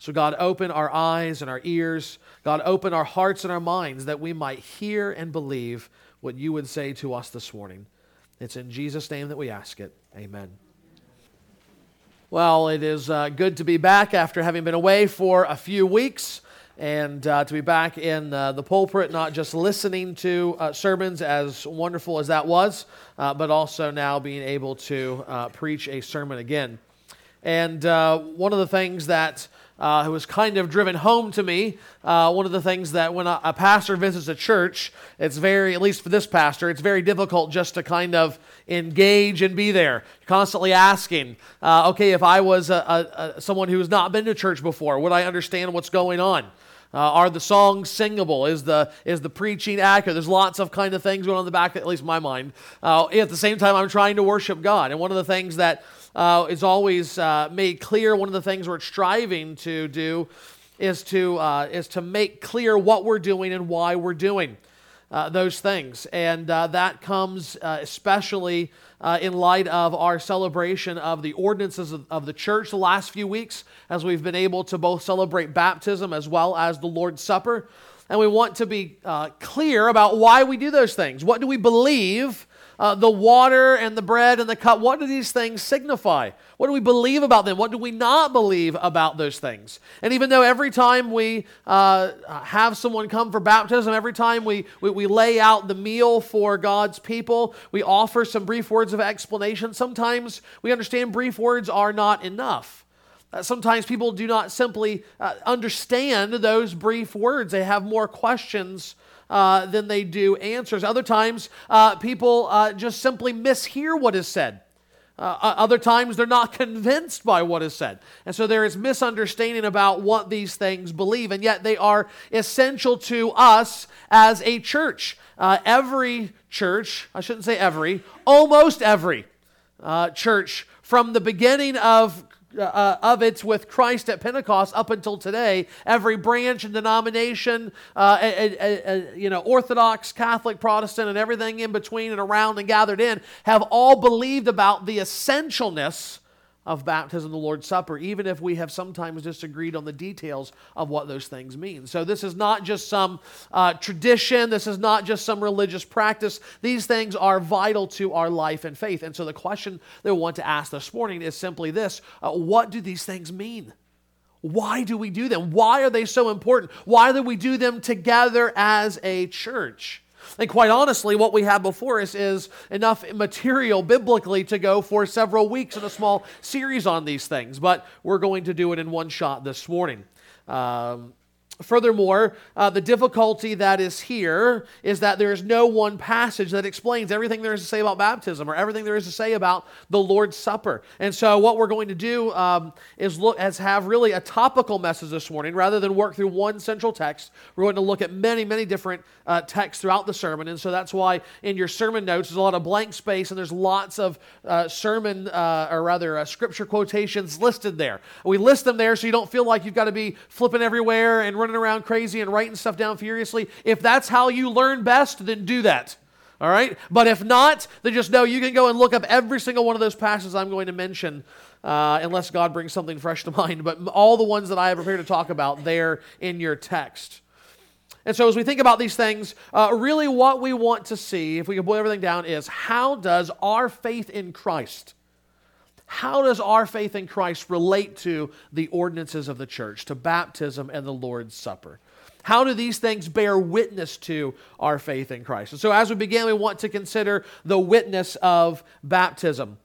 So, God, open our eyes and our ears. God, open our hearts and our minds that we might hear and believe what you would say to us this morning. It's in Jesus' name that we ask it. Amen. Well, it is uh, good to be back after having been away for a few weeks and uh, to be back in uh, the pulpit, not just listening to uh, sermons, as wonderful as that was, uh, but also now being able to uh, preach a sermon again. And uh, one of the things that uh, was kind of driven home to me. Uh, one of the things that when a, a, pastor visits a church, it's very, at least for this pastor, it's very difficult just to kind of engage and be there. Constantly asking, uh, okay, if I was a, a, someone who has not been to church before, would I understand what's going on? Uh, are the songs singable? Is the is the preaching accurate? There's lots of kind of things going on in the back, at least my mind. Uh, at the same time, I'm trying to worship God, and one of the things that uh, is always uh, made clear, one of the things we're striving to do is to uh, is to make clear what we're doing and why we're doing uh, those things, and that comes especially. Uh, in light of our celebration of the ordinances of, of, the church the last few weeks, as we've been able to both celebrate baptism as well as the Lord's Supper. And we want to be uh, clear about why we do those things. What do we believe uh, the water and the bread and the cup, what do these things signify? What do we believe about them? What do we not believe about those things? And even though every time we uh, have someone come for baptism, every time we, we, we lay out the meal for God's people, we offer some brief words of explanation, sometimes we understand brief words are not enough. Uh, sometimes people do not simply uh, understand those brief words. They have more questions uh, than they do answers. Other times, uh, people uh, just simply mishear what is said. Uh, other times, they're not convinced by what is said. And so there is misunderstanding about what these things believe, and yet they are essential to us as a church. Uh, every church, I shouldn't say every, almost every church from the beginning of uh, of it with Christ at Pentecost up until today. Every branch and denomination, uh, a, a, a, you know, Orthodox, Catholic, Protestant, and everything in between and around and gathered in, have all believed about the essentialness of baptism, and the Lord's Supper, even if we have sometimes disagreed on the details of what those things mean. So, this is not just some uh, tradition, this is not just some religious practice. These things are vital to our life and faith. And so, the question that we want to ask this morning is simply this uh, What do these things mean? Why do we do them? Why are they so important? Why do we do them together as a church? And quite honestly, what we have before us is enough material biblically to go for several weeks in a small series on these things, but we're going to do it in one shot this morning. Um, Furthermore, uh, the difficulty that is here is that there is no one passage that explains everything there is to say about baptism or everything there is to say about the Lord's Supper. And so, what we're going to do um, is look as have really a topical message this morning rather than work through one central text. We're going to look at many, many different uh, texts throughout the sermon. And so, that's why in your sermon notes there's a lot of blank space and there's lots of uh, sermon uh, or rather uh, scripture quotations listed there. We list them there so you don't feel like you've got to be flipping everywhere and running running around crazy and writing stuff down furiously. If that's how you learn best, then do that. All right? But if not, then just know you can go and look up every single one of those passages I'm going to mention, uh, unless God brings something fresh to mind. But all the ones that I have prepared to talk about there in your text. And so, as we think about these things, uh, really what we want to see, if we can boil everything down, is how does our faith in Christ how does our faith in Christ relate to the ordinances of the church, to baptism and the Lord's Supper? How do these things bear witness to our faith in Christ? And so, as we begin, we want to consider the witness of baptism.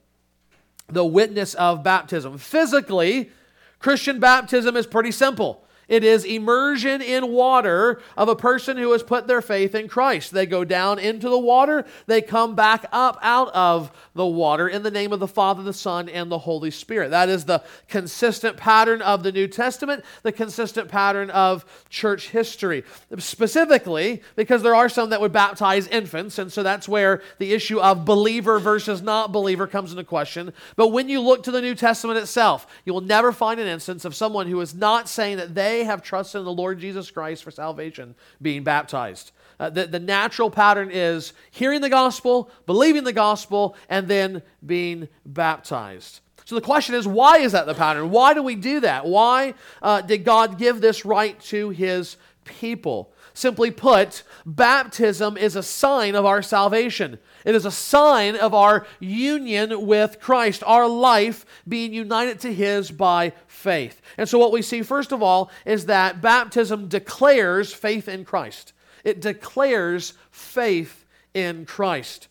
The witness of baptism. Physically, Christian baptism is pretty simple. It is immersion in water of a person who has put their faith in Christ. They go down into the water, they come back up out of the water in the name of the Father, the Son, and the Holy Spirit. That is the consistent pattern of the New Testament, the consistent pattern of church history. Specifically, because there are some that would baptize infants, and so that's where the issue of believer versus not believer comes into question. But when you look to the New Testament itself, you will never find an instance of someone who is not saying that they have trusted in the Lord Jesus Christ for salvation being baptized. Uh, the, the natural pattern is hearing the gospel, believing the gospel, and then being baptized. So the question is, why is that the pattern? Why do we do that? Why uh, did God give this rite to his people? Simply put, baptism is a sign of our salvation. It is a sign of our union with Christ, our life being united to His by faith. And so, what we see, first of all, is that baptism declares faith in Christ. It declares faith in Christ.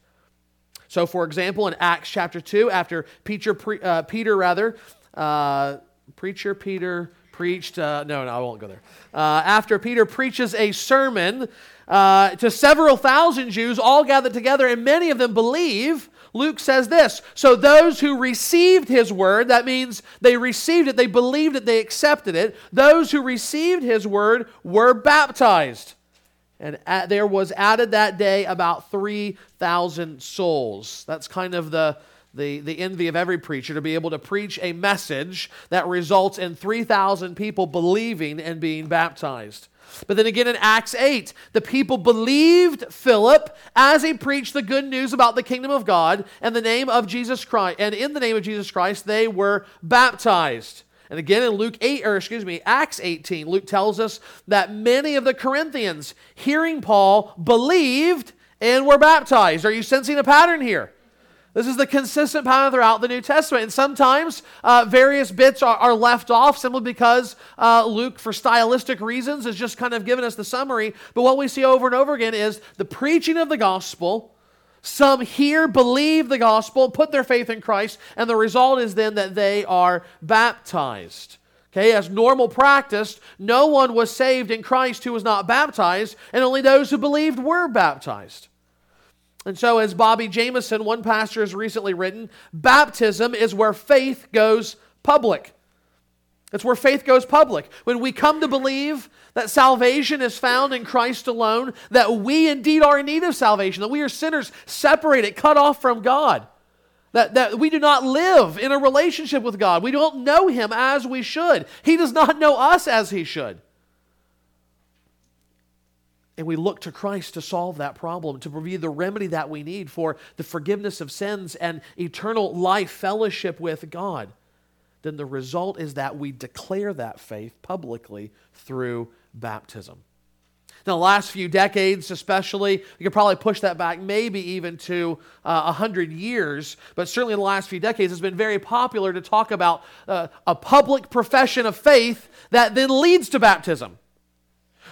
So, for example, in Acts chapter 2, after Peter, uh, Peter rather, uh, preacher Peter preached, uh, no, no, I won't go there. Uh, after Peter preaches a sermon uh, to several thousand Jews, all gathered together, and many of them believe. Luke says this So those who received his word, that means they received it, they believed it, they accepted it. Those who received his word were baptized. And at, there was added that day about 3,000 souls. That's kind of the, the, the envy of every preacher to be able to preach a message that results in 3,000 people believing and being baptized. But then again in Acts 8, the people believed Philip as he preached the good news about the kingdom of God and the name of Jesus Christ. And in the name of Jesus Christ, they were baptized. And again in Luke 8, or excuse me, Acts 18, Luke tells us that many of the Corinthians, hearing Paul, believed and were baptized. Are you sensing a pattern here? This is the consistent pattern throughout the New Testament. And sometimes uh, various bits are, are, left off simply because uh, Luke, for stylistic reasons, has just kind of given us the summary. But what we see over and over again is the preaching of the gospel. Some hear, believe the gospel, put their faith in Christ, and the result is then that they are baptized. Okay, as normal practice, no one was saved in Christ who was not baptized, and only those who believed were baptized. And so, as Bobby Jamieson, one pastor, has recently written, baptism is where faith goes public. It's where faith goes public. When we come to believe that salvation is found in Christ alone, that we indeed are in need of salvation, that we are sinners separated, cut off from God, that, that we do not live in a relationship with God. We don't know Him as we should. He does not know us as He should. And we look to Christ to solve that problem, to provide the remedy that we need for the forgiveness of sins and eternal life fellowship with God. Then the result is that we declare that faith publicly through baptism. Now, the last few decades, especially, you could probably push that back maybe even to uh, 100 years, but certainly in the last few decades, it's been very popular to talk about uh, a public profession of faith that then leads to baptism.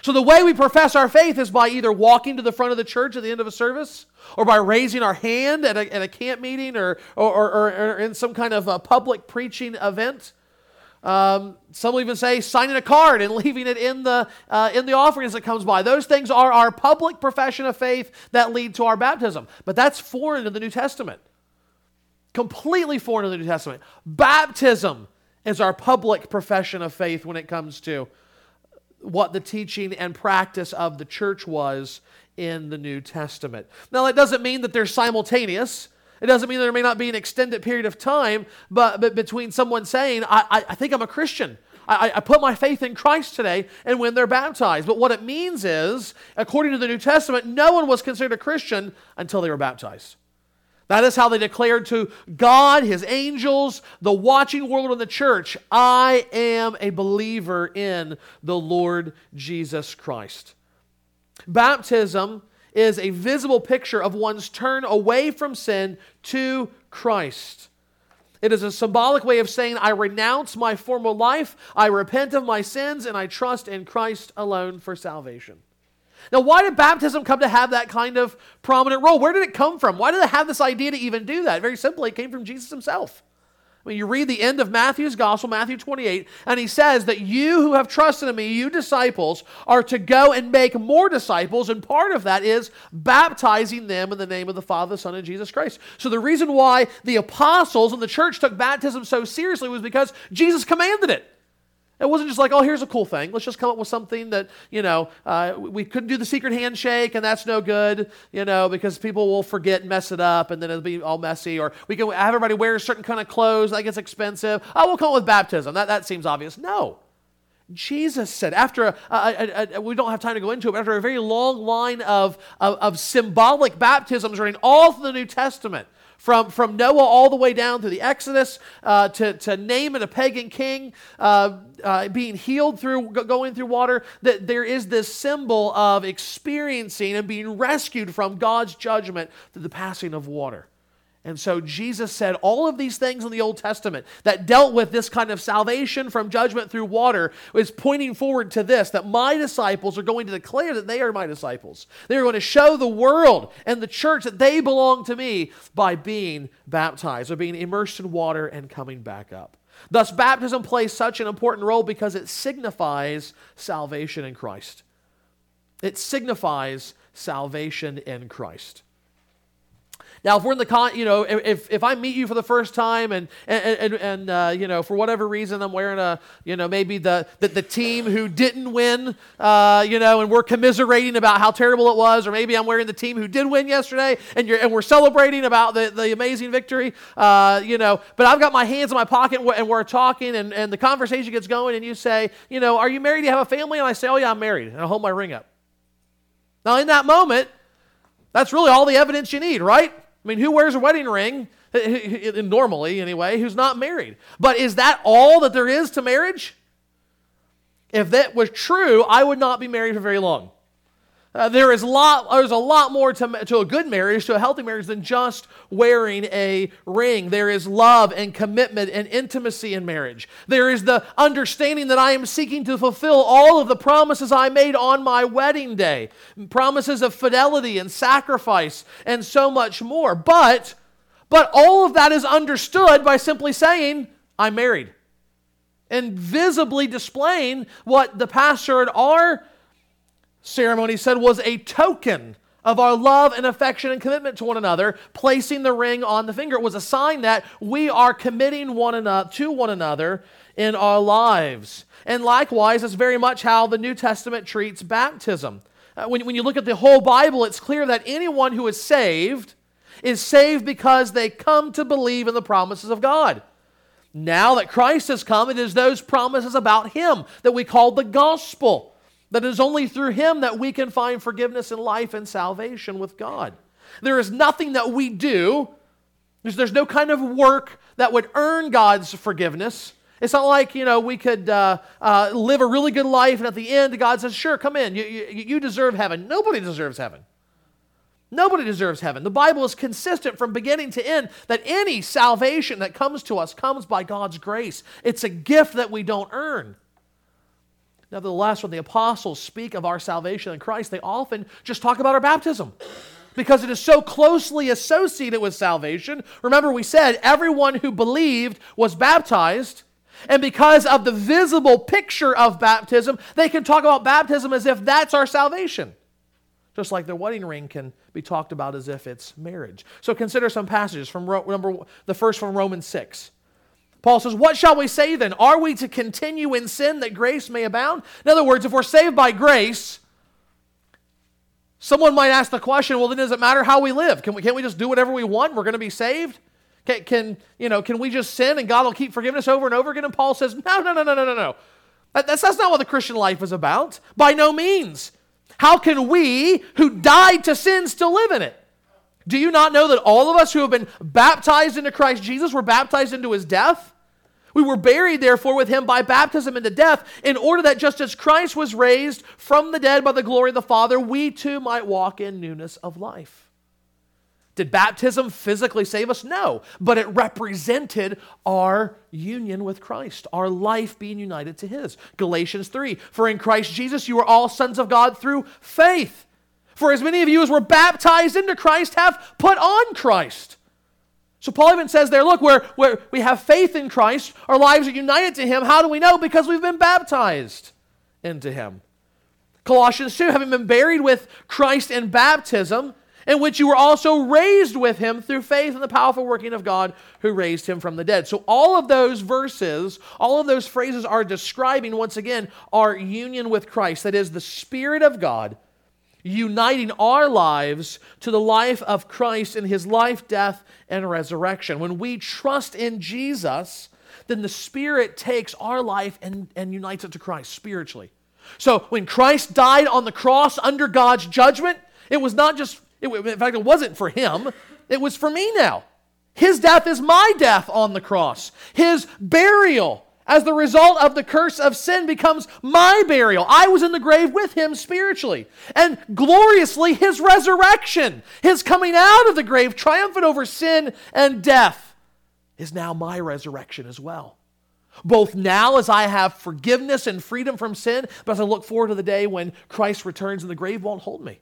So, the way we profess our faith is by either walking to the front of the church at the end of a service, or by raising our hand at a, at a camp meeting, or, or, or, or in some kind of a public preaching event. Um, some will even say signing a card and leaving it in the, uh, in the offering as it comes by. Those things are our public profession of faith that lead to our baptism. But that's foreign to the New Testament. Completely foreign to the New Testament. Baptism is our public profession of faith when it comes to what the teaching and practice of the church was in the New Testament. Now, that doesn't mean that they're simultaneous. It doesn't mean there may not be an extended period of time but, but between someone saying, I, I, think I'm a Christian. I, I, put my faith in Christ today, and when they're baptized. But what it means is, according to the New Testament, no one was considered a Christian until they were baptized. That is how they declared to God, His angels, the watching world, and the church I am a believer in the Lord Jesus Christ. Baptism is a visible picture of one's turn away from sin to Christ. It is a symbolic way of saying, I renounce my former life, I repent of my sins, and I trust in Christ alone for salvation. Now, why did baptism come to have that kind of prominent role? Where did it come from? Why did it have this idea to even do that? Very simply, it came from Jesus himself. I mean, you read the end of Matthew's gospel, Matthew 28, and he says that you who have trusted in me, you disciples, are to go and make more disciples, and part of that is baptizing them in the name of the Father, the Son, and Jesus Christ. So the reason why the apostles and the church took baptism so seriously was because Jesus commanded it. It wasn't just like, oh, here's a cool thing. Let's just come up with something that, you know, uh, we couldn't do the secret handshake and that's no good, you know, because people will forget and mess it up and then it'll be all messy. Or we can have everybody wear a certain kind of clothes that gets expensive. Oh, we'll come up with baptism. That, that seems obvious. No. Jesus said, after a, a, a, we don't have time to go into it, but after a very long line of, of, of symbolic baptisms running all through the New Testament, From, from Noah all the way down to the Exodus, uh, to, to Naaman, a pagan king, uh, uh, being healed through going through water, that there is this symbol of experiencing and being rescued from God's judgment through the passing of water. And so Jesus said all of these things in the Old Testament that dealt with this kind of salvation from judgment through water is pointing forward to this that my disciples are going to declare that they are my disciples. They are going to show the world and the church that they belong to me by being baptized or being immersed in water and coming back up. Thus, baptism plays such an important role because it signifies salvation in Christ. It signifies salvation in Christ. Now, if we're in the con, you know, if, if I meet you for the first time and and and, and uh, you know for whatever reason I'm wearing a you know maybe the the, the team who didn't win, uh, you know, and we're commiserating about how terrible it was, or maybe I'm wearing the team who did win yesterday, and you're and we're celebrating about the, the amazing victory, uh, you know. But I've got my hands in my pocket and we're talking, and, and the conversation gets going, and you say, you know, are you married? Do you have a family? And I say, oh yeah, I'm married, and I hold my ring up. Now, in that moment, that's really all the evidence you need, right? I mean, who wears a wedding ring, uh, uh, uh, normally anyway, who's not married? But is that all that there is to marriage? If that was true, I would not be married for very long. Uh, there is lot, there's a lot more to, to a good marriage, to a healthy marriage, than just wearing a ring. There is love and commitment and intimacy in marriage. There is the understanding that I am seeking to fulfill all of the promises I made on my wedding day promises of fidelity and sacrifice and so much more. But, but all of that is understood by simply saying, I'm married. And visibly displaying what the pastor at our ceremony said was a token of our love and affection and commitment to one another, placing the ring on the finger. It was a sign that we are committing one another to one another in our lives. And likewise, that's very much how the New Testament treats baptism. Uh, when, when you look at the whole Bible, it's clear that anyone who is saved is saved because they come to believe in the promises of God. Now that Christ has come, it is those promises about Him that we call the gospel. That it is only through Him that we can find forgiveness and life and salvation with God. There is nothing that we do, there's, there's no kind of work that would earn God's forgiveness. It's not like, you know, we could uh, uh, live a really good life and at the end God says, sure, come in. You, you, you deserve heaven. Nobody deserves heaven. Nobody deserves heaven. The Bible is consistent from beginning to end that any salvation that comes to us comes by God's grace. It's a gift that we don't earn. Nevertheless, when the apostles speak of our salvation in Christ, they often just talk about our baptism because it is so closely associated with salvation. Remember, we said everyone who believed was baptized. And because of the visible picture of baptism, they can talk about baptism as if that's our salvation. Just like the wedding ring can be talked about as if it's marriage. So consider some passages from number the first from Romans 6. Paul says, What shall we say then? Are we to continue in sin that grace may abound? In other words, if we're saved by grace, someone might ask the question, well, then does it matter how we live? Can we, can't we just do whatever we want? We're going to be saved? Can, can, you know, can we just sin and God will keep forgiveness over and over again? And Paul says, no, no, no, no, no, no, no. That, that's, that's not what the Christian life is about. By no means. How can we who died to sin still live in it? Do you not know that all of us who have been baptized into Christ Jesus were baptized into his death? We were buried, therefore, with him by baptism into death, in order that just as Christ was raised from the dead by the glory of the Father, we too might walk in newness of life. Did baptism physically save us? No, but it represented our union with Christ, our life being united to His. Galatians 3 For in Christ Jesus you are all sons of God through faith. For as many of you as were baptized into Christ have put on Christ. So Paul even says there, look, where, where we have faith in Christ, our lives are united to him. How do we know? Because we've been baptized into him. Colossians 2, having been buried with Christ in baptism, in which you were also raised with him through faith in the powerful working of God who raised him from the dead. So all of those verses, all of those phrases are describing, once again, our union with Christ. That is, the Spirit of God uniting our lives to the life of Christ in his life, death, and resurrection. When we trust in Jesus, then the Spirit takes our life and, and unites it to Christ spiritually. So when Christ died on the cross under God's judgment, it was not just, it, in fact, it wasn't for him, it was for me now. His death is my death on the cross. His burial as the result of the curse of sin becomes my burial. I was in the grave with him spiritually. And gloriously, his resurrection, his coming out of the grave, triumphant over sin and death, is now my resurrection as well. Both now, as I have forgiveness and freedom from sin, but as I look forward to the day when Christ returns and the grave won't hold me.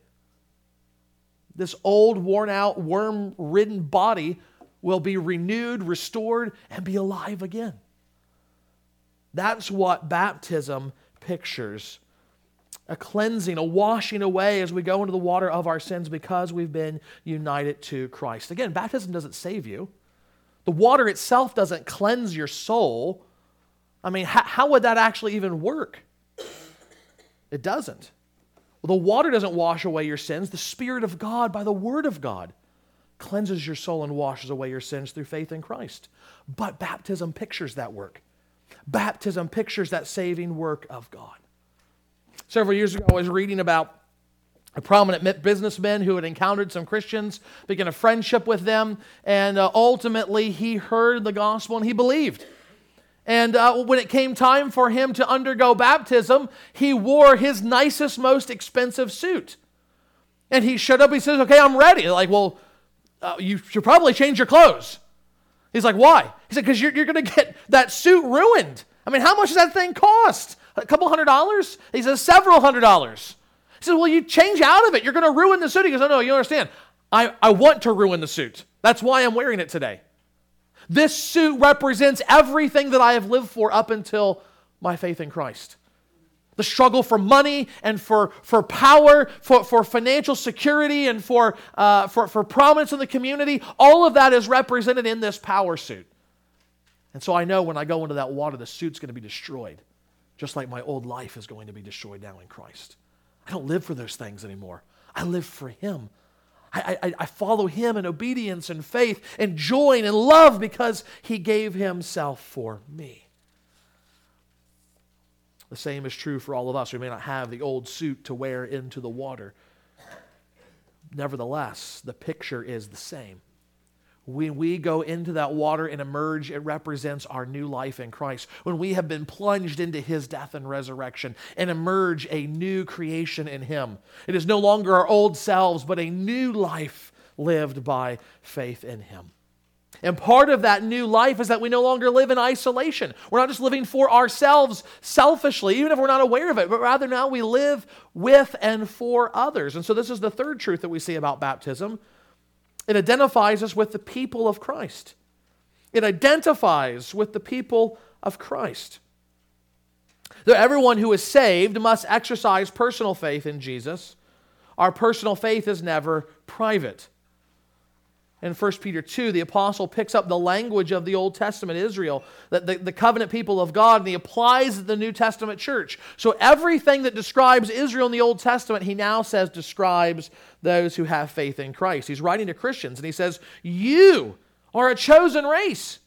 This old, worn out, worm ridden body will be renewed, restored, and be alive again. That's what baptism pictures a cleansing, a washing away as we go into the water of our sins because we've been united to Christ. Again, baptism doesn't save you, the water itself doesn't cleanse your soul. I mean, how, how would that actually even work? It doesn't. Well, the water doesn't wash away your sins. The Spirit of God, by the Word of God, cleanses your soul and washes away your sins through faith in Christ. But baptism pictures that work. Baptism pictures that saving work of God. Several years ago, I was reading about a prominent businessman who had encountered some Christians, began a friendship with them, and uh, ultimately he heard the gospel and he believed. And uh, when it came time for him to undergo baptism, he wore his nicest, most expensive suit. And he showed up, he says, Okay, I'm ready. Like, well, uh, you should probably change your clothes. He's like, Why? He said, Because you're, you're going to get that suit ruined. I mean, how much does that thing cost? A couple hundred dollars? He says, Several hundred dollars. He says, Well, you change out of it. You're going to ruin the suit. He goes, Oh, no, you understand. I, I want to ruin the suit. That's why I'm wearing it today. This suit represents everything that I have lived for up until my faith in Christ. The struggle for money and for, for power, for, for financial security, and for, uh, for, for prominence in the community, all of that is represented in this power suit. And so I know when I go into that water, the suit's going to be destroyed, just like my old life is going to be destroyed now in Christ. I don't live for those things anymore. I live for Him. I, I, I follow him in obedience and faith and joy and love because he gave himself for me. The same is true for all of us. We may not have the old suit to wear into the water. Nevertheless, the picture is the same. When we go into that water and emerge, it represents our new life in Christ. When we have been plunged into his death and resurrection and emerge a new creation in him, it is no longer our old selves, but a new life lived by faith in him. And part of that new life is that we no longer live in isolation. We're not just living for ourselves selfishly, even if we're not aware of it, but rather now we live with and for others. And so, this is the third truth that we see about baptism it identifies us with the people of Christ. It identifies with the people of Christ. That everyone who is saved must exercise personal faith in Jesus. Our personal faith is never private in 1 Peter 2, the apostle picks up the language of the Old Testament Israel, the, the, the, covenant people of God, and he applies to the New Testament church. So everything that describes Israel in the Old Testament, he now says describes those who have faith in Christ. He's writing to Christians, and he says, You are a chosen race,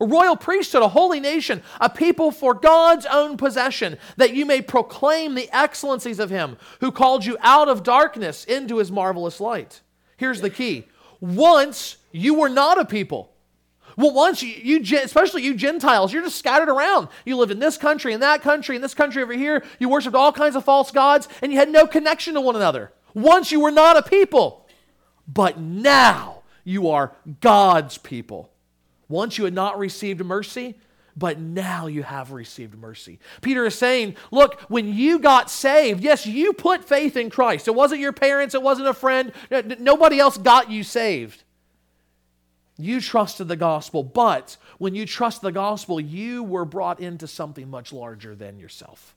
a royal priesthood, a holy nation, a people for God's own possession, that you may proclaim the excellencies of him who called you out of darkness into his marvelous light. Here's the key once you were not a people. Well, once you, you, especially you Gentiles, you're just scattered around. You lived in this country, in that country, in this country over here. You worshiped all kinds of false gods, and you had no connection to one another. Once you were not a people, but now you are God's people. Once you had not received mercy, but now you have received mercy. Peter is saying, look, when you got saved, yes, you put faith in Christ. It wasn't your parents, it wasn't a friend, nobody else got you saved. You trusted the gospel, but when you trust the gospel, you were brought into something much larger than yourself.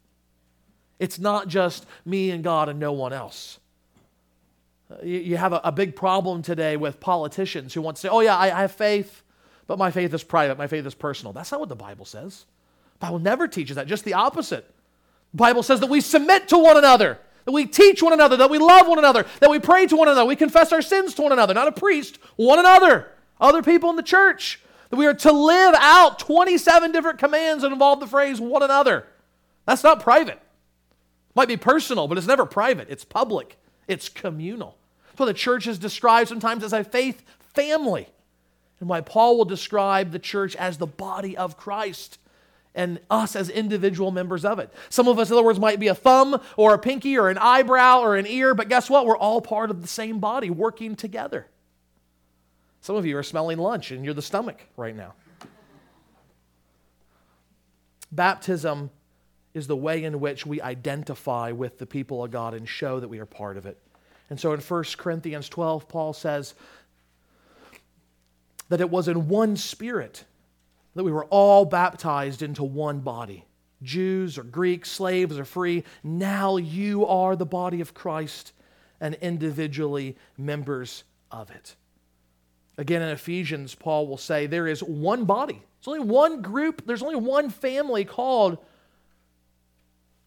It's not just me and God and no one else. You have a, big problem today with politicians who want to say, oh, yeah, I have faith. But my faith is private, my faith is personal. That's not what the Bible says. The Bible never teaches that, just the opposite. The Bible says that we submit to one another, that we teach one another, that we love one another, that we pray to one another, we confess our sins to one another, not a priest, one another, other people in the church. That we are to live out 27 different commands that involve the phrase one another. That's not private. It might be personal, but it's never private. It's public, it's communal. That's what the church is described sometimes as a faith family. And why Paul will describe the church as the body of Christ and us as individual members of it. Some of us, in other words, might be a thumb or a pinky or an eyebrow or an ear, but guess what? We're all part of the same body working together. Some of you are smelling lunch and you're the stomach right now. Baptism is the way in which we identify with the people of God and show that we are part of it. And so in 1 Corinthians 12, Paul says that it was in one spirit that we were all baptized into one body. Jews or Greeks, slaves or free, now you are the body of Christ and individually members of it. Again, in Ephesians, Paul will say there is one body. There's only one group, there's only one family called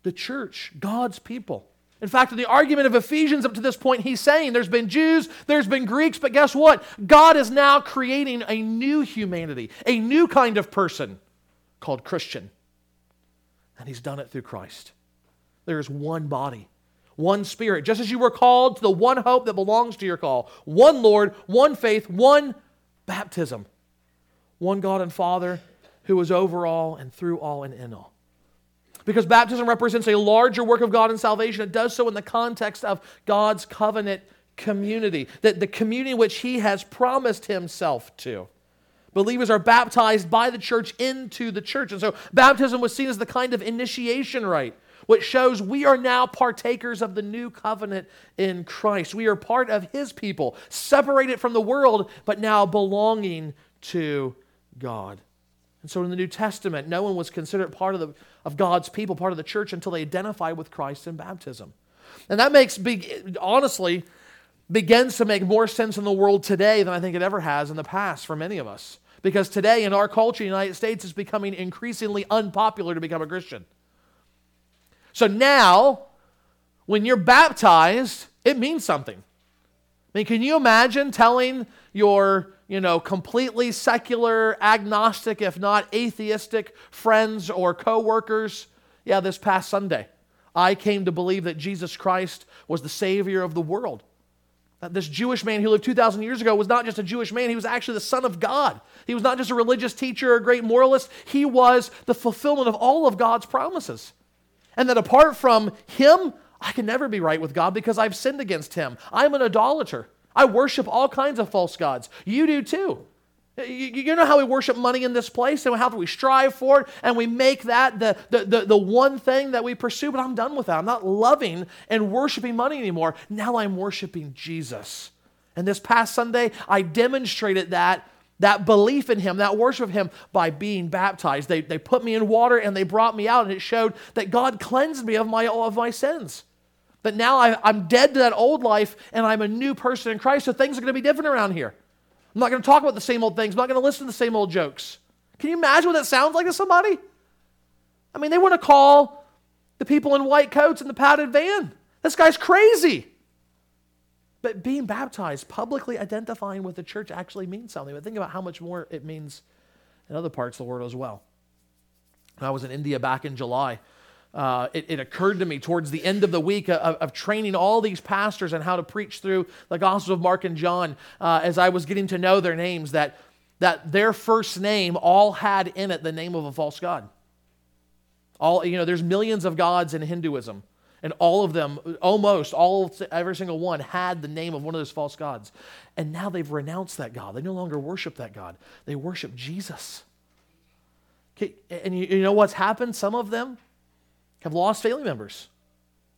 the church, God's people. In fact, in the argument of Ephesians up to this point, he's saying there's been Jews, there's been Greeks, but guess what? God is now creating a new humanity, a new kind of person called Christian. And he's done it through Christ. There is one body, one spirit. Just as you were called to the one hope that belongs to your call, one Lord, one faith, one baptism, one God and Father who is over all and through all and in all. Because baptism represents a larger work of God in salvation, it does so in the context of God's covenant community, that the community which He has promised Himself to. Believers are baptized by the church into the church. And so baptism was seen as the kind of initiation rite, which shows we are now partakers of the new covenant in Christ. We are part of His people, separated from the world, but now belonging to God. And so in the New Testament, no one was considered part of, the, of God's people, part of the church, until they identified with Christ in baptism. And that makes, big, honestly, begins to make more sense in the world today than I think it ever has in the past for many of us. Because today in our culture, the United States, is becoming increasingly unpopular to become a Christian. So now, when you're baptized, it means something. I mean, can you imagine telling your you know, completely secular, agnostic, if not atheistic friends or coworkers. Yeah, this past Sunday, I came to believe that Jesus Christ was the Savior of the world. That this Jewish man who lived 2,000 years ago was not just a Jewish man, he was actually the Son of God. He was not just a religious teacher or a great moralist, he was the fulfillment of all of God's promises. And that apart from him, I can never be right with God because I've sinned against him. I'm an idolater. I worship all kinds of false gods. You do too. You, know how we worship money in this place and how we strive for it and we make that the, the, the, the, one thing that we pursue, but I'm done with that. I'm not loving and worshiping money anymore. Now I'm worshiping Jesus. And this past Sunday, I demonstrated that, that belief in Him, that worship of Him, by being baptized. They, they put me in water and they brought me out, and it showed that God cleansed me of my, of my sins. That now I, am dead to that old life and I'm a new person in Christ, so things are going to be different around here. I'm not going to talk about the same old things. I'm not going to listen to the same old jokes. Can you imagine what that sounds like to somebody? I mean, they want to call the people in white coats in the padded van. This guy's crazy. But being baptized, publicly identifying with the church actually means something. But think about how much more it means in other parts of the world as well. I was in India back in July uh, it, it, occurred to me towards the end of the week of, of, training all these pastors on how to preach through the Gospels of Mark and John uh, as I was getting to know their names that, that their first name all had in it the name of a false god. All, you know, there's millions of gods in Hinduism, and all of them, almost all, every single one, had the name of one of those false gods. And now they've renounced that God. They no longer worship that God, they worship Jesus. And you know what's happened? Some of them, have lost family members.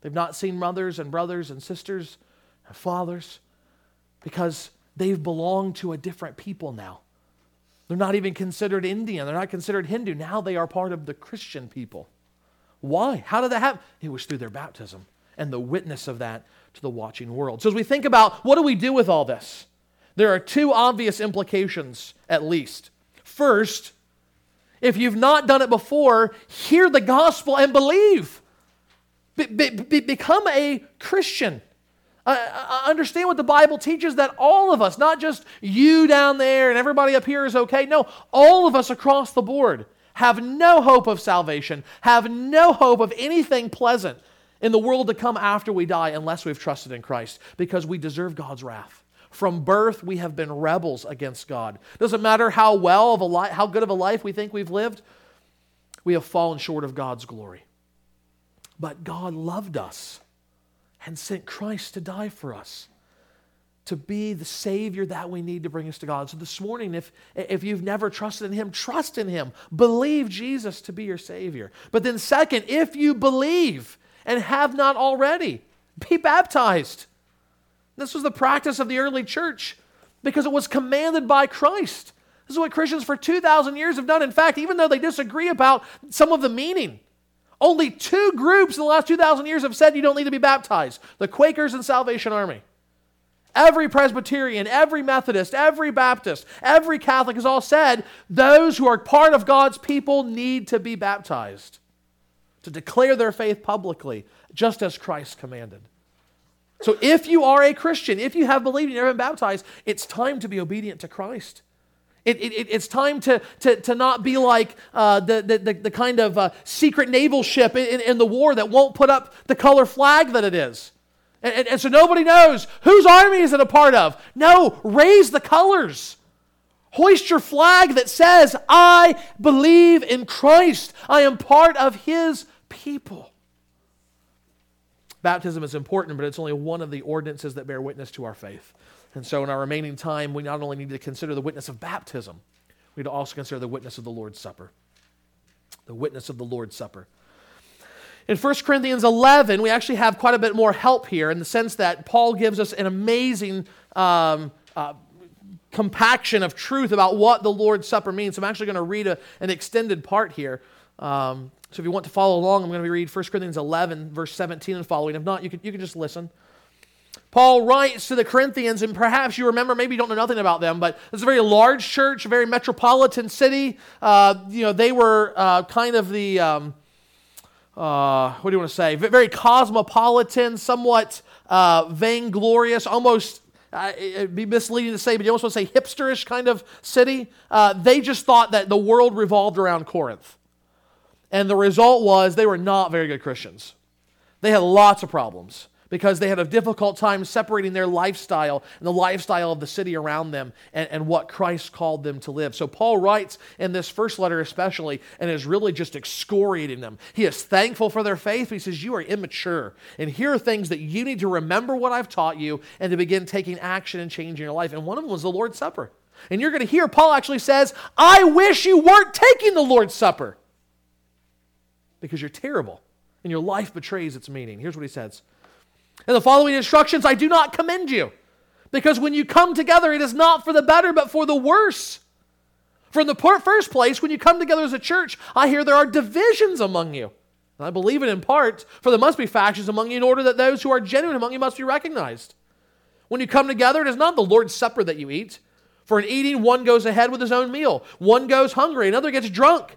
They've not seen mothers and brothers and sisters and fathers because they've belonged to a different people now. They're not even considered Indian. They're not considered Hindu. Now they are part of the Christian people. Why? How did that happen? It was through their baptism and the witness of that to the watching world. So, as we think about what do we do with all this, there are two obvious implications at least. First, if you've not done it before, hear the gospel and believe. Be, be, become a Christian. Uh, understand what the Bible teaches that all of us, not just you down there and everybody up here is okay. No, all of us across the board have no hope of salvation, have no hope of anything pleasant in the world to come after we die unless we've trusted in Christ because we deserve God's wrath. From birth, we have been rebels against God. Doesn't matter how well of a li- how good of a life we think we've lived, we have fallen short of God's glory. But God loved us and sent Christ to die for us to be the Savior that we need to bring us to God. So this morning, if, if you've never trusted in Him, trust in Him. Believe Jesus to be your Savior. But then, second, if you believe and have not already, be baptized. This was the practice of the early church because it was commanded by Christ. This is what Christians for 2,000 years have done. In fact, even though they disagree about some of the meaning, only two groups in the last 2,000 years have said you don't need to be baptized the Quakers and Salvation Army. Every Presbyterian, every Methodist, every Baptist, every Catholic has all said those who are part of God's people need to be baptized to declare their faith publicly, just as Christ commanded. So if you are a Christian, if you have believed and you've been baptized, it's time to be obedient to Christ. It, it, it's time to, to, to not be like uh, the, the, the, kind of uh, secret naval ship in, in the war that won't put up the color flag that it is. And, and, and so nobody knows whose army is it a part of. No, raise the colors. Hoist your flag that says, I believe in Christ. I am part of his people. Baptism is important, but it's only one of the ordinances that bear witness to our faith. And so, in our remaining time, we not only need to consider the witness of baptism, we need to also consider the witness of the Lord's Supper. The witness of the Lord's Supper. In 1 Corinthians 11, we actually have quite a bit more help here in the sense that Paul gives us an amazing um, uh, compaction of truth about what the Lord's Supper means. So I'm actually going to read a, an extended part here. Um, so if you want to follow along, I'm going to read 1 Corinthians 11, verse 17 and following. If not, you can, you can just listen. Paul writes to the Corinthians, and perhaps you remember, maybe you don't know nothing about them, but it's a very large church, a very metropolitan city. Uh, you know, they were uh, kind of the, um, uh, what do you want to say? Very cosmopolitan, somewhat uh, vainglorious, almost, uh, it'd be misleading to say, but you almost want to say hipsterish kind of city. Uh, they just thought that the world revolved around Corinth. And the result was they were not very good Christians. They had lots of problems because they had a difficult time separating their lifestyle and the lifestyle of the city around them and, and what Christ called them to live. So Paul writes in this first letter, especially, and is really just excoriating them. He is thankful for their faith, but he says, You are immature. And here are things that you need to remember what I've taught you and to begin taking action and changing your life. And one of them was the Lord's Supper. And you're going to hear Paul actually says, I wish you weren't taking the Lord's Supper because you're terrible and your life betrays its meaning. Here's what he says in the following instructions, I do not commend you. Because when you come together, it is not for the better, but for the worse. For in the first place, when you come together as a church, I hear there are divisions among you. And I believe it in part, for there must be factions among you in order that those who are genuine among you must be recognized. When you come together, it is not the Lord's Supper that you eat. For in eating, one goes ahead with his own meal, one goes hungry, another gets drunk.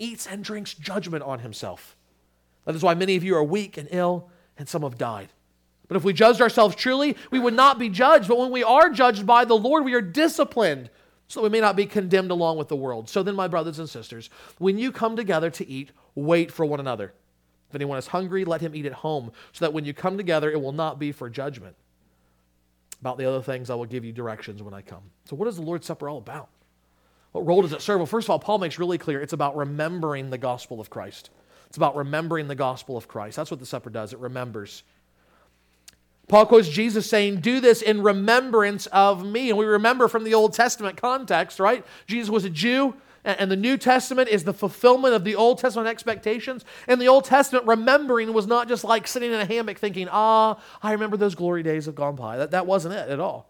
eats and drinks judgment on himself. That is why many of you are weak and ill, and some have died. But if we judged ourselves truly, we would not be judged. But when we are judged by the Lord, we are disciplined so that we may not be condemned along with the world. So then, my brothers and sisters, when you come together to eat, wait for one another. If anyone is hungry, let him eat at home, so that when you come together, it will not be for judgment. About the other things, I will give you directions when I come. So, what is the Lord's Supper all about? What role does it serve? Well, first of all, Paul makes really clear it's about remembering the gospel of Christ. It's about remembering the gospel of Christ. That's what the supper does, it remembers. Paul quotes Jesus saying, Do this in remembrance of me. And we remember from the Old Testament context, right? Jesus was a Jew. and the New Testament is the fulfillment of the Old Testament expectations. In the Old Testament, remembering was not just like sitting in a hammock thinking, ah, I remember those glory days have gone by. That, that wasn't it at all.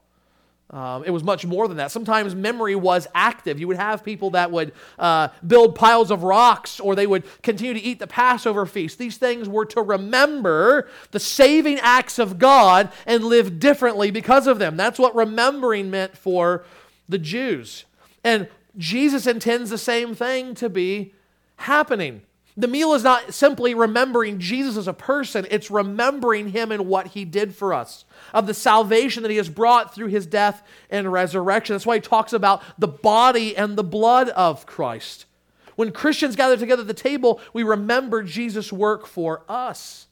Um, it was much more than that. Sometimes memory was active. You would have people that would uh, build piles of rocks or they would continue to eat the Passover feast. These things were to remember the saving acts of God and live differently because of them. That's what remembering meant for the Jews. And Jesus intends the same thing to be happening. The meal is not simply remembering Jesus as a person, it's remembering him and what he did for us, of the salvation that he has brought through his death and resurrection. That's why he talks about the body and the blood of Christ. When Christians gather together at the table, we remember Jesus' work for us.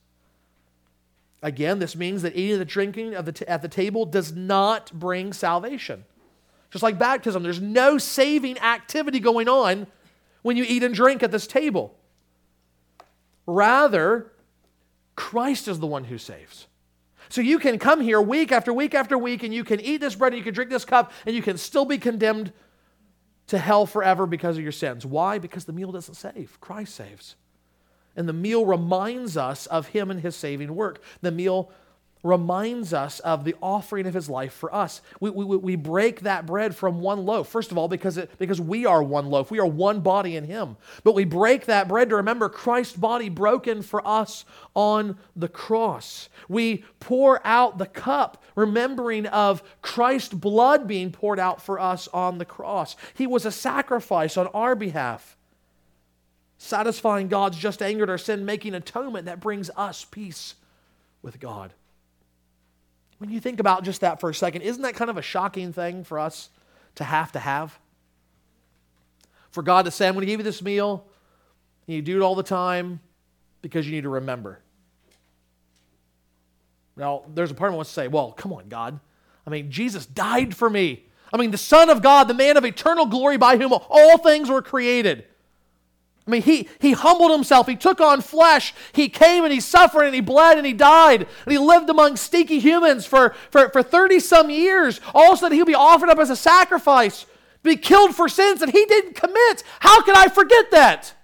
Again, this means that eating and drinking the t- at the table does not bring salvation. Just like baptism, there's no saving activity going on when you eat and drink at this table. Rather, Christ is the one who saves. So you can come here week after week after week and you can eat this bread and you can drink this cup and you can still be condemned to hell forever because of your sins. Why? Because the meal doesn't save, Christ saves. And the meal reminds us of Him and His saving work. The meal reminds us of the offering of his life for us. We, we, we break that bread from one loaf, first of all, because, it, because we are one loaf. We are one body in him. But we break that bread to remember Christ's body broken for us on the cross. We pour out the cup, remembering of Christ's blood being poured out for us on the cross. He was a sacrifice on our behalf. Satisfying God's just anger at our sin, making atonement that brings us peace with God. When you think about just that for a second, isn't that kind of a shocking thing for us to have to have? For God to say, I'm going to give you this meal, and you do it all the time because you need to remember. Now, there's a part of me wants to say, well, come on, God. I mean, Jesus died for me. I mean, the Son of God, the man of eternal glory by whom all things were created. I mean, he, he humbled himself. He took on flesh. He came and he suffered and he bled and he died. And he lived among stinky humans for, for, for 30 some years. All of a sudden, he'll be offered up as a sacrifice, be killed for sins that he didn't commit. How can I forget that?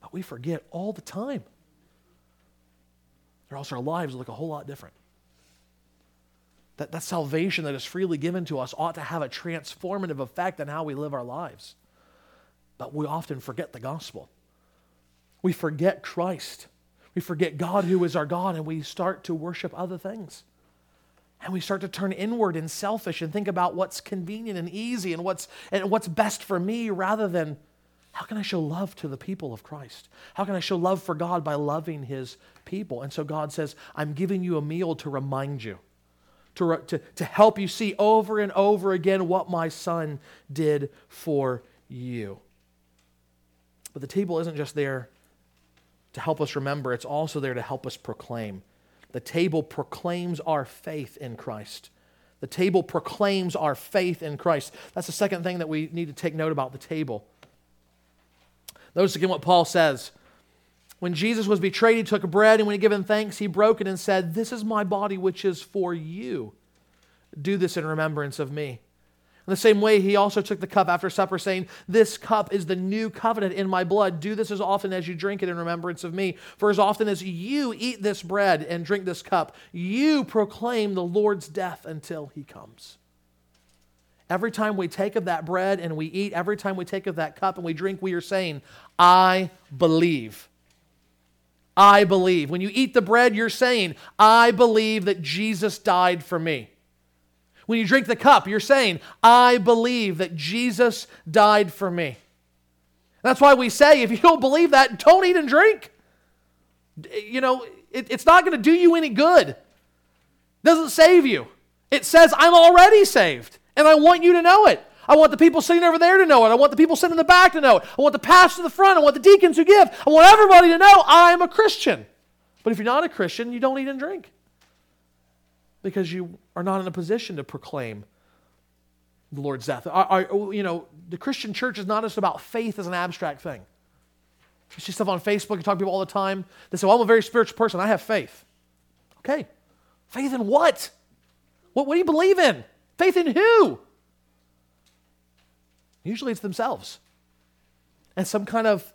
But we forget all the time. Or else our lives look a whole lot different. That, that salvation that is freely given to us ought to have a transformative effect on how we live our lives. But we often forget the gospel. We forget Christ. We forget God who is our God, and we start to worship other things. And we start to turn inward and selfish and think about what's convenient and easy and what's, and what's best for me rather than how can I show love to the people of Christ? How can I show love for God by loving his people? And so God says, I'm giving you a meal to remind you, to, to, to help you see over and over again what my son did for you. But the table isn't just there to help us remember, it's also there to help us proclaim. The table proclaims our faith in Christ. The table proclaims our faith in Christ. That's the second thing that we need to take note about the table. Notice again what Paul says. When Jesus was betrayed, he took bread, and when he given thanks, he broke it and said, This is my body, which is for you. Do this in remembrance of me. In the same way, he also took the cup after supper, saying, This cup is the new covenant in my blood. Do this as often as you drink it in remembrance of me. For as often as you eat this bread and drink this cup, you proclaim the Lord's death until he comes. Every time we take of that bread and we eat, every time we take of that cup and we drink, we are saying, I believe. I believe. When you eat the bread, you're saying, I believe that Jesus died for me. When you drink the cup, you're saying, I believe that Jesus died for me. That's why we say, if you don't believe that, don't eat and drink. You know, it, it's not going to do you any good. It doesn't save you. It says, I'm already saved, and I want you to know it. I want the people sitting over there to know it. I want the people sitting in the back to know it. I want the pastor in the front. I want the deacons who give. I want everybody to know I'm a Christian. But if you're not a Christian, you don't eat and drink because you are not in a position to proclaim the Lord's death. You know, the Christian church is not just about faith as an abstract thing. You see stuff on Facebook, you talk to people all the time. They say, Well, I'm a very spiritual person. I have faith. Okay. Faith in what? What, what do you believe in? Faith in who? Usually it's themselves. And some kind of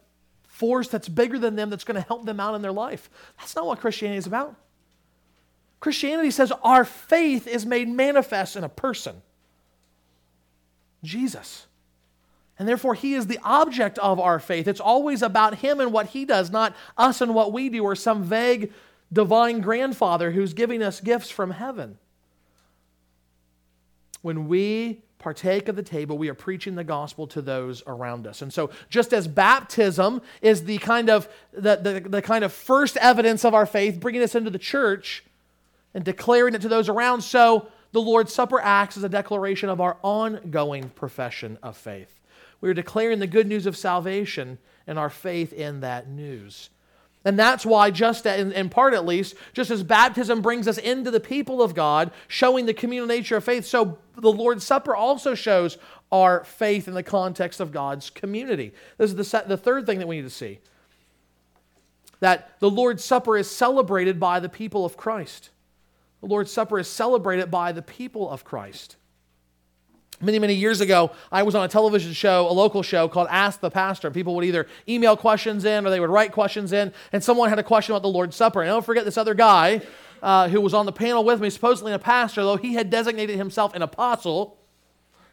force that's bigger than them that's going to help them out in their life. That's not what Christianity is about. Christianity says our faith is made manifest in a person Jesus. And therefore, He is the object of our faith. It's always about Him and what He does, not us and what we do, or some vague divine grandfather who's giving us gifts from heaven. When we partake of the table, we are preaching the gospel to those around us. And so, just as baptism is the kind of the, the, the, kind of first evidence of our faith, bringing us into the church and declaring it to those around, so the Lord's Supper acts as a declaration of our ongoing profession of faith. We are declaring the good news of salvation and our faith in that news. And that's why, just in, part at least, just as baptism brings us into the people of God, showing the communal nature of faith, so the Lord's Supper also shows our faith in the context of God's community. This is the third thing that we need to see that the Lord's Supper is celebrated by the people of Christ. The Lord's Supper is celebrated by the people of Christ. Many, many years ago, I was on a television show, a local show called Ask the Pastor. People would either email questions in or they would write questions in, and someone had a question about the Lord's Supper. And I don't forget this other guy uh, who was on the panel with me, supposedly a pastor, though he had designated himself an apostle.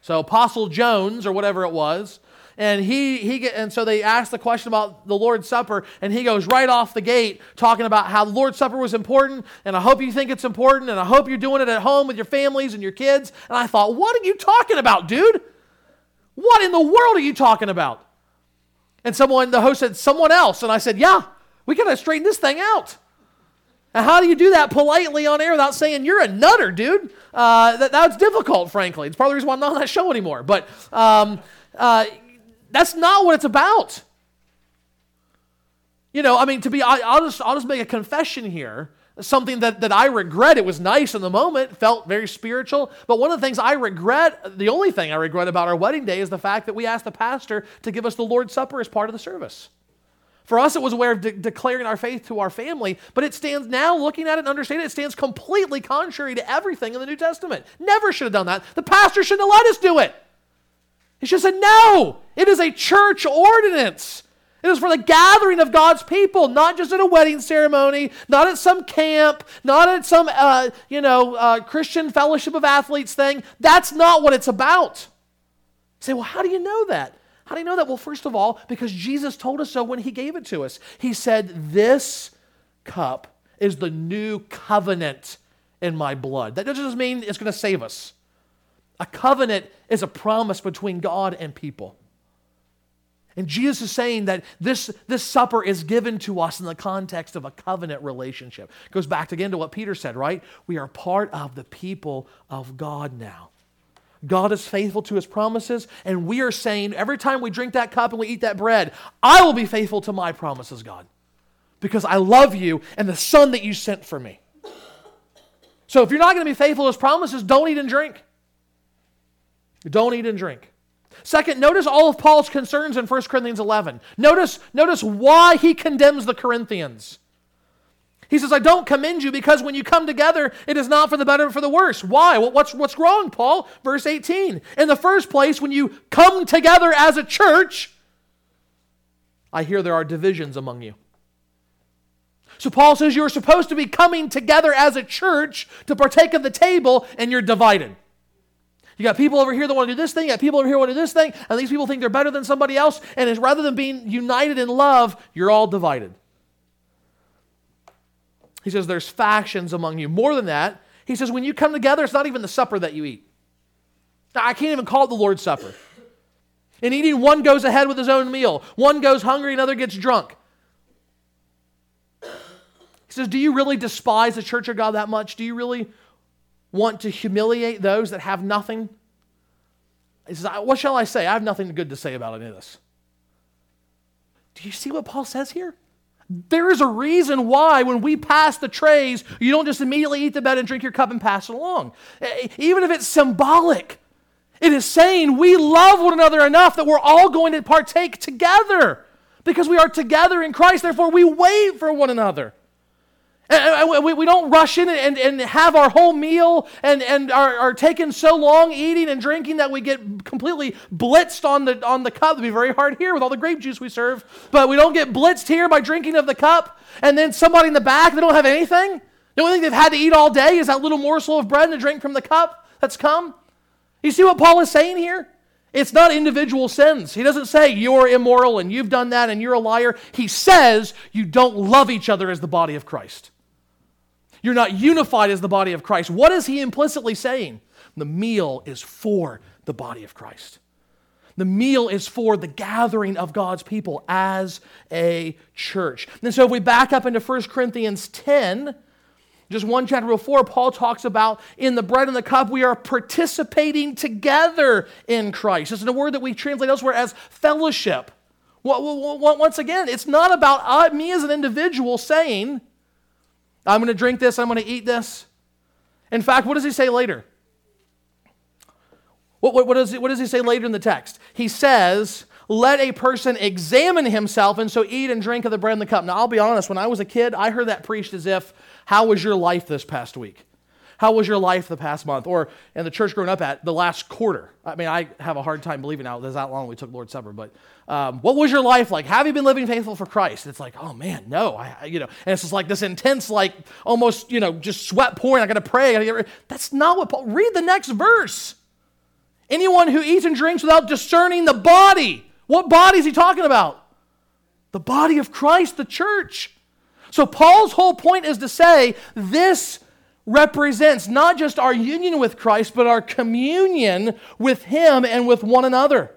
So, Apostle Jones, or whatever it was, and he, he get, and so they asked the question about the Lord's Supper, and he goes right off the gate talking about how the Lord's Supper was important, and I hope you think it's important, and I hope you're doing it at home with your families and your kids. And I thought, what are you talking about, dude? What in the world are you talking about? And someone, the host said, someone else. And I said, yeah, we got to straighten this thing out. And how do you do that politely on air without saying you're a nutter, dude? Uh, that, that's difficult, frankly. It's part of the reason why I'm not on that show anymore. But um, uh, that's not what it's about. You know, I mean, to be, I, will just, I'll just make a confession here. Something that, that I regret. It was nice in the moment, felt very spiritual. But one of the things I regret, the only thing I regret about our wedding day is the fact that we asked the pastor to give us the Lord's Supper as part of the service. For us, it was a way of de- declaring our faith to our family, but it stands now, looking at it and understanding it, it stands completely contrary to everything in the New Testament. Never should have done that. The pastor shouldn't have let us do it. He should said, No, it is a church ordinance. It is for the gathering of God's people, not just at a wedding ceremony, not at some camp, not at some, uh, you know, uh, Christian fellowship of athletes thing. That's not what it's about. You say, well, how do you know that? How do you know that? Well, first of all, because Jesus told us so when he gave it to us. He said, This cup is the new covenant in my blood. That doesn't mean it's going to save us. A covenant is a promise between God and people. And Jesus is saying that this, this supper is given to us in the context of a covenant relationship. Goes back again to what Peter said, right? We are part of the people of God now. God is faithful to his promises, and we are saying every time we drink that cup and we eat that bread, I will be faithful to my promises, God, because I love you and the Son that you sent for me. So if you're not going to be faithful to his promises, don't eat and drink. Don't eat and drink. Second, notice all of Paul's concerns in 1 Corinthians 11. Notice, notice why he condemns the Corinthians. He says, I don't commend you because when you come together, it is not for the better, but for the worse. Why? What's, what's wrong, Paul? Verse 18. In the first place, when you come together as a church, I hear there are divisions among you. So Paul says you're supposed to be coming together as a church to partake of the table, and you're divided. You got people over here that want to do this thing, you got people over here want to do this thing, and these people think they're better than somebody else, and it's rather than being united in love, you're all divided. He says there's factions among you. More than that, he says when you come together, it's not even the supper that you eat. I can't even call it the Lord's Supper. In eating, one goes ahead with his own meal, one goes hungry, another gets drunk. He says, Do you really despise the church of God that much? Do you really want to humiliate those that have nothing? He says, What shall I say? I have nothing good to say about any of this. Do you see what Paul says here? There is a reason why, when we pass the trays, you don't just immediately eat the bread and drink your cup and pass it along. Even if it's symbolic, it is saying we love one another enough that we're all going to partake together because we are together in Christ. Therefore, we wait for one another. We don't rush in and, and have our whole meal and, and are, are taking so long eating and drinking that we get completely blitzed on the, on the cup. It'd be very hard here with all the grape juice we serve. But we don't get blitzed here by drinking of the cup. And then somebody in the back, they don't have anything. The only thing they've had to eat all day is that little morsel of bread and a drink from the cup that's come. You see what Paul is saying here? It's not individual sins. He doesn't say you're immoral and you've done that and you're a liar. He says you don't love each other as the body of Christ. You're not unified as the body of Christ. What is he implicitly saying? The meal is for the body of Christ. The meal is for the gathering of God's people as a church. And so if we back up into 1 Corinthians 10, just one chapter before, Paul talks about in the bread and the cup, we are participating together in Christ. It's a word that we translate elsewhere as fellowship. Once again, it's not about uh, me as an individual saying, I'm going to drink this, I'm going to eat this. In fact, what does he say later? What, what, what, does what does he say later in the text? He says, Let a person examine himself and so eat and drink of the bread and the cup. Now, I'll be honest, when I was a kid, I heard that preached as if, How was your life this past week? How was your life the past month? Or in the church growing up at, the last quarter. I mean, I have a hard time believing now there's that long we took Lord's Supper, but um, what was your life like? Have you been living faithful for Christ? it's like, oh man, no, I, you know, and it's just like this intense, like almost, you know, just sweat pouring. I got to pray. I gotta That's not what Paul. Read the next verse. Anyone who eats and drinks without discerning the body. What body is he talking about? The body of Christ, the church. So Paul's whole point is to say this represents not just our union with Christ, but our communion with Him and with one another.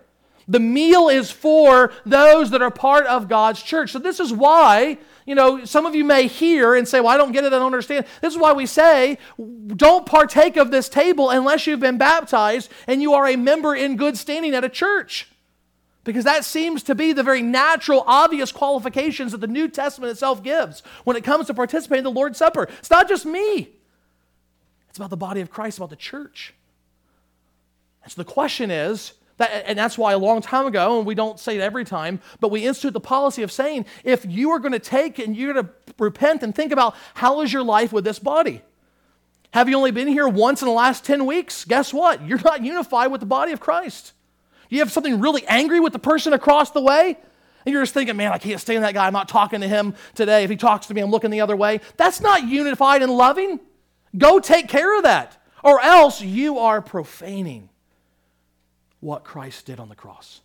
The meal is for those that are part of God's church. So, this is why, you know, some of you may hear and say, Well, I don't get it, I don't understand. This is why we say, don't partake of this table unless you've been baptized and you are a member in good standing at a church. Because that seems to be the very natural, obvious qualifications that the New Testament itself gives when it comes to participating in the Lord's Supper. It's not just me, it's about the body of Christ, about the church. And so the question is, that, and that's why a long time ago, and we don't say it every time, but we institute the policy of saying if you are going to take and you're going to repent and think about how is your life with this body? Have you only been here once in the last 10 weeks? Guess what? You're not unified with the body of Christ. You have something really angry with the person across the way, and you're just thinking, man, I can't stand that guy. I'm not talking to him today. If he talks to me, I'm looking the other way. That's not unified and loving. Go take care of that, or else you are profaning what Christ did on the cross.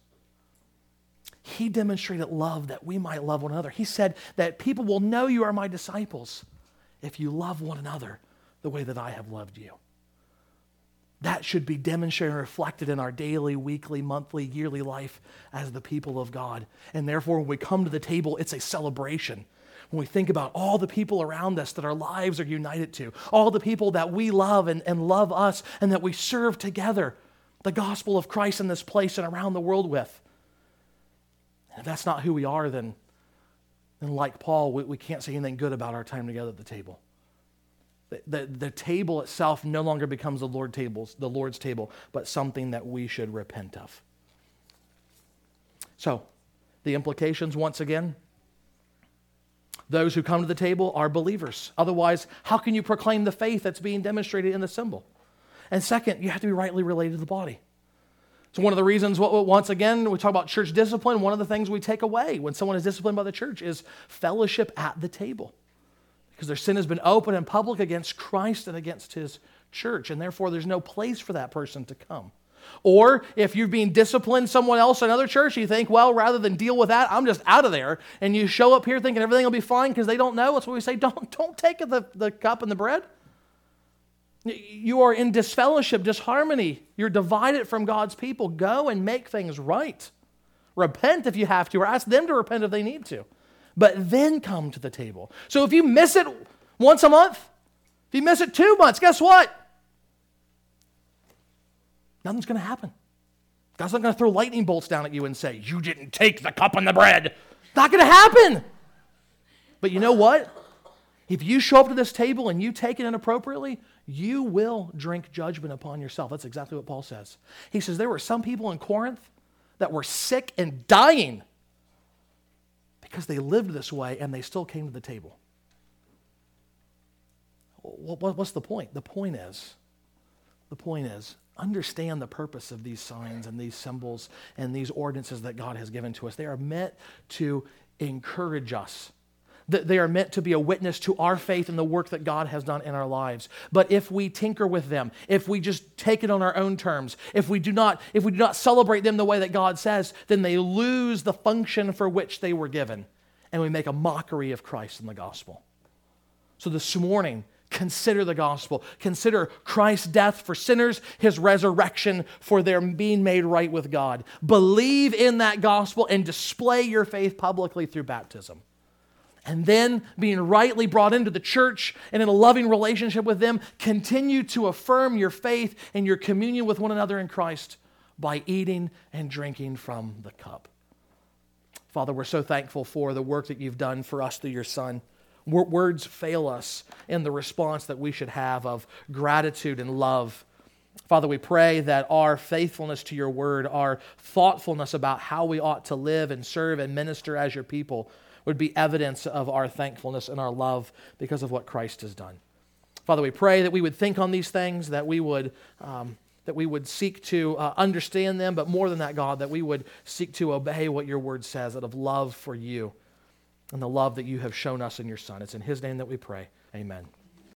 He demonstrated love that we might love one another. He said that people will know you are my disciples if you love one another the way that I have loved you. That should be demonstrated and reflected in our daily, weekly, monthly, yearly life as the people of God. And therefore, when we come to the table, it's a celebration when we think about all the people around us that our lives are united to, all the people that we love and, and love us, and that we serve together the gospel of Christ in this place and around the world with. And if that's not who we are, then, then like Paul, we, we can't say anything good about our time together at the table. The, the, the table itself no longer becomes the, Lord tables, the Lord's table, but something that we should repent of. So, the implications once again those who come to the table are believers. Otherwise, how can you proclaim the faith that's being demonstrated in the symbol? And second, you have to be rightly related to the body. So, one of the reasons, once again, we talk about church discipline, one of the things we take away when someone is disciplined by the church is fellowship at the table. Because their sin has been open and public against Christ and against his church, and therefore there's no place for that person to come. Or if you're being disciplined someone else in another church, you think, well, rather than deal with that, I'm just out of there. And you show up here thinking everything will be fine because they don't know. That's what we say. Don't, don't take the, the cup and the bread. You are in disfellowship, disharmony. You're divided from God's people. Go and make things right. Repent if you have to, or ask them to repent if they need to. But then come to the table. So if you miss it once a month, if you miss it two months, guess what? Nothing's going to happen. God's not going to throw lightning bolts down at you and say, You didn't take the cup and the bread. Not going to happen. But you know what? If you show up to this table and you take it inappropriately, you will drink judgment upon yourself. That's exactly what Paul says. He says there were some people in Corinth that were sick and dying because they lived this way and they still came to the table. what's the point? The point is, the point is, understand the purpose of these signs and these symbols and these ordinances that God has given to us. They are meant to encourage us. That they are meant to be a witness to our faith and the work that God has done in our lives. But if we tinker with them, if we just take it on our own terms, if we do not, if we do not celebrate them the way that God says, then they lose the function for which they were given. And we make a mockery of Christ and the gospel. So this morning, consider the gospel. Consider Christ's death for sinners, his resurrection for their being made right with God. Believe in that gospel and display your faith publicly through baptism. And then, being rightly brought into the church and in a loving relationship with them, continue to affirm your faith and your communion with one another in Christ by eating and drinking from the cup. Father, we're so thankful for the work that you've done for us through your Son. Words fail us in the response that we should have of gratitude and love. Father, we pray that our faithfulness to your word, our thoughtfulness about how we ought to live and serve and minister as your people would be evidence of our thankfulness and our love because of what Christ has done. Father, we pray that we would think on these things, that we would, um, that we would seek to uh, understand them, but more than that, God, that we would seek to obey what your word says out of love for you and the love that you have shown us in your Son. It's in his name that we pray. Amen.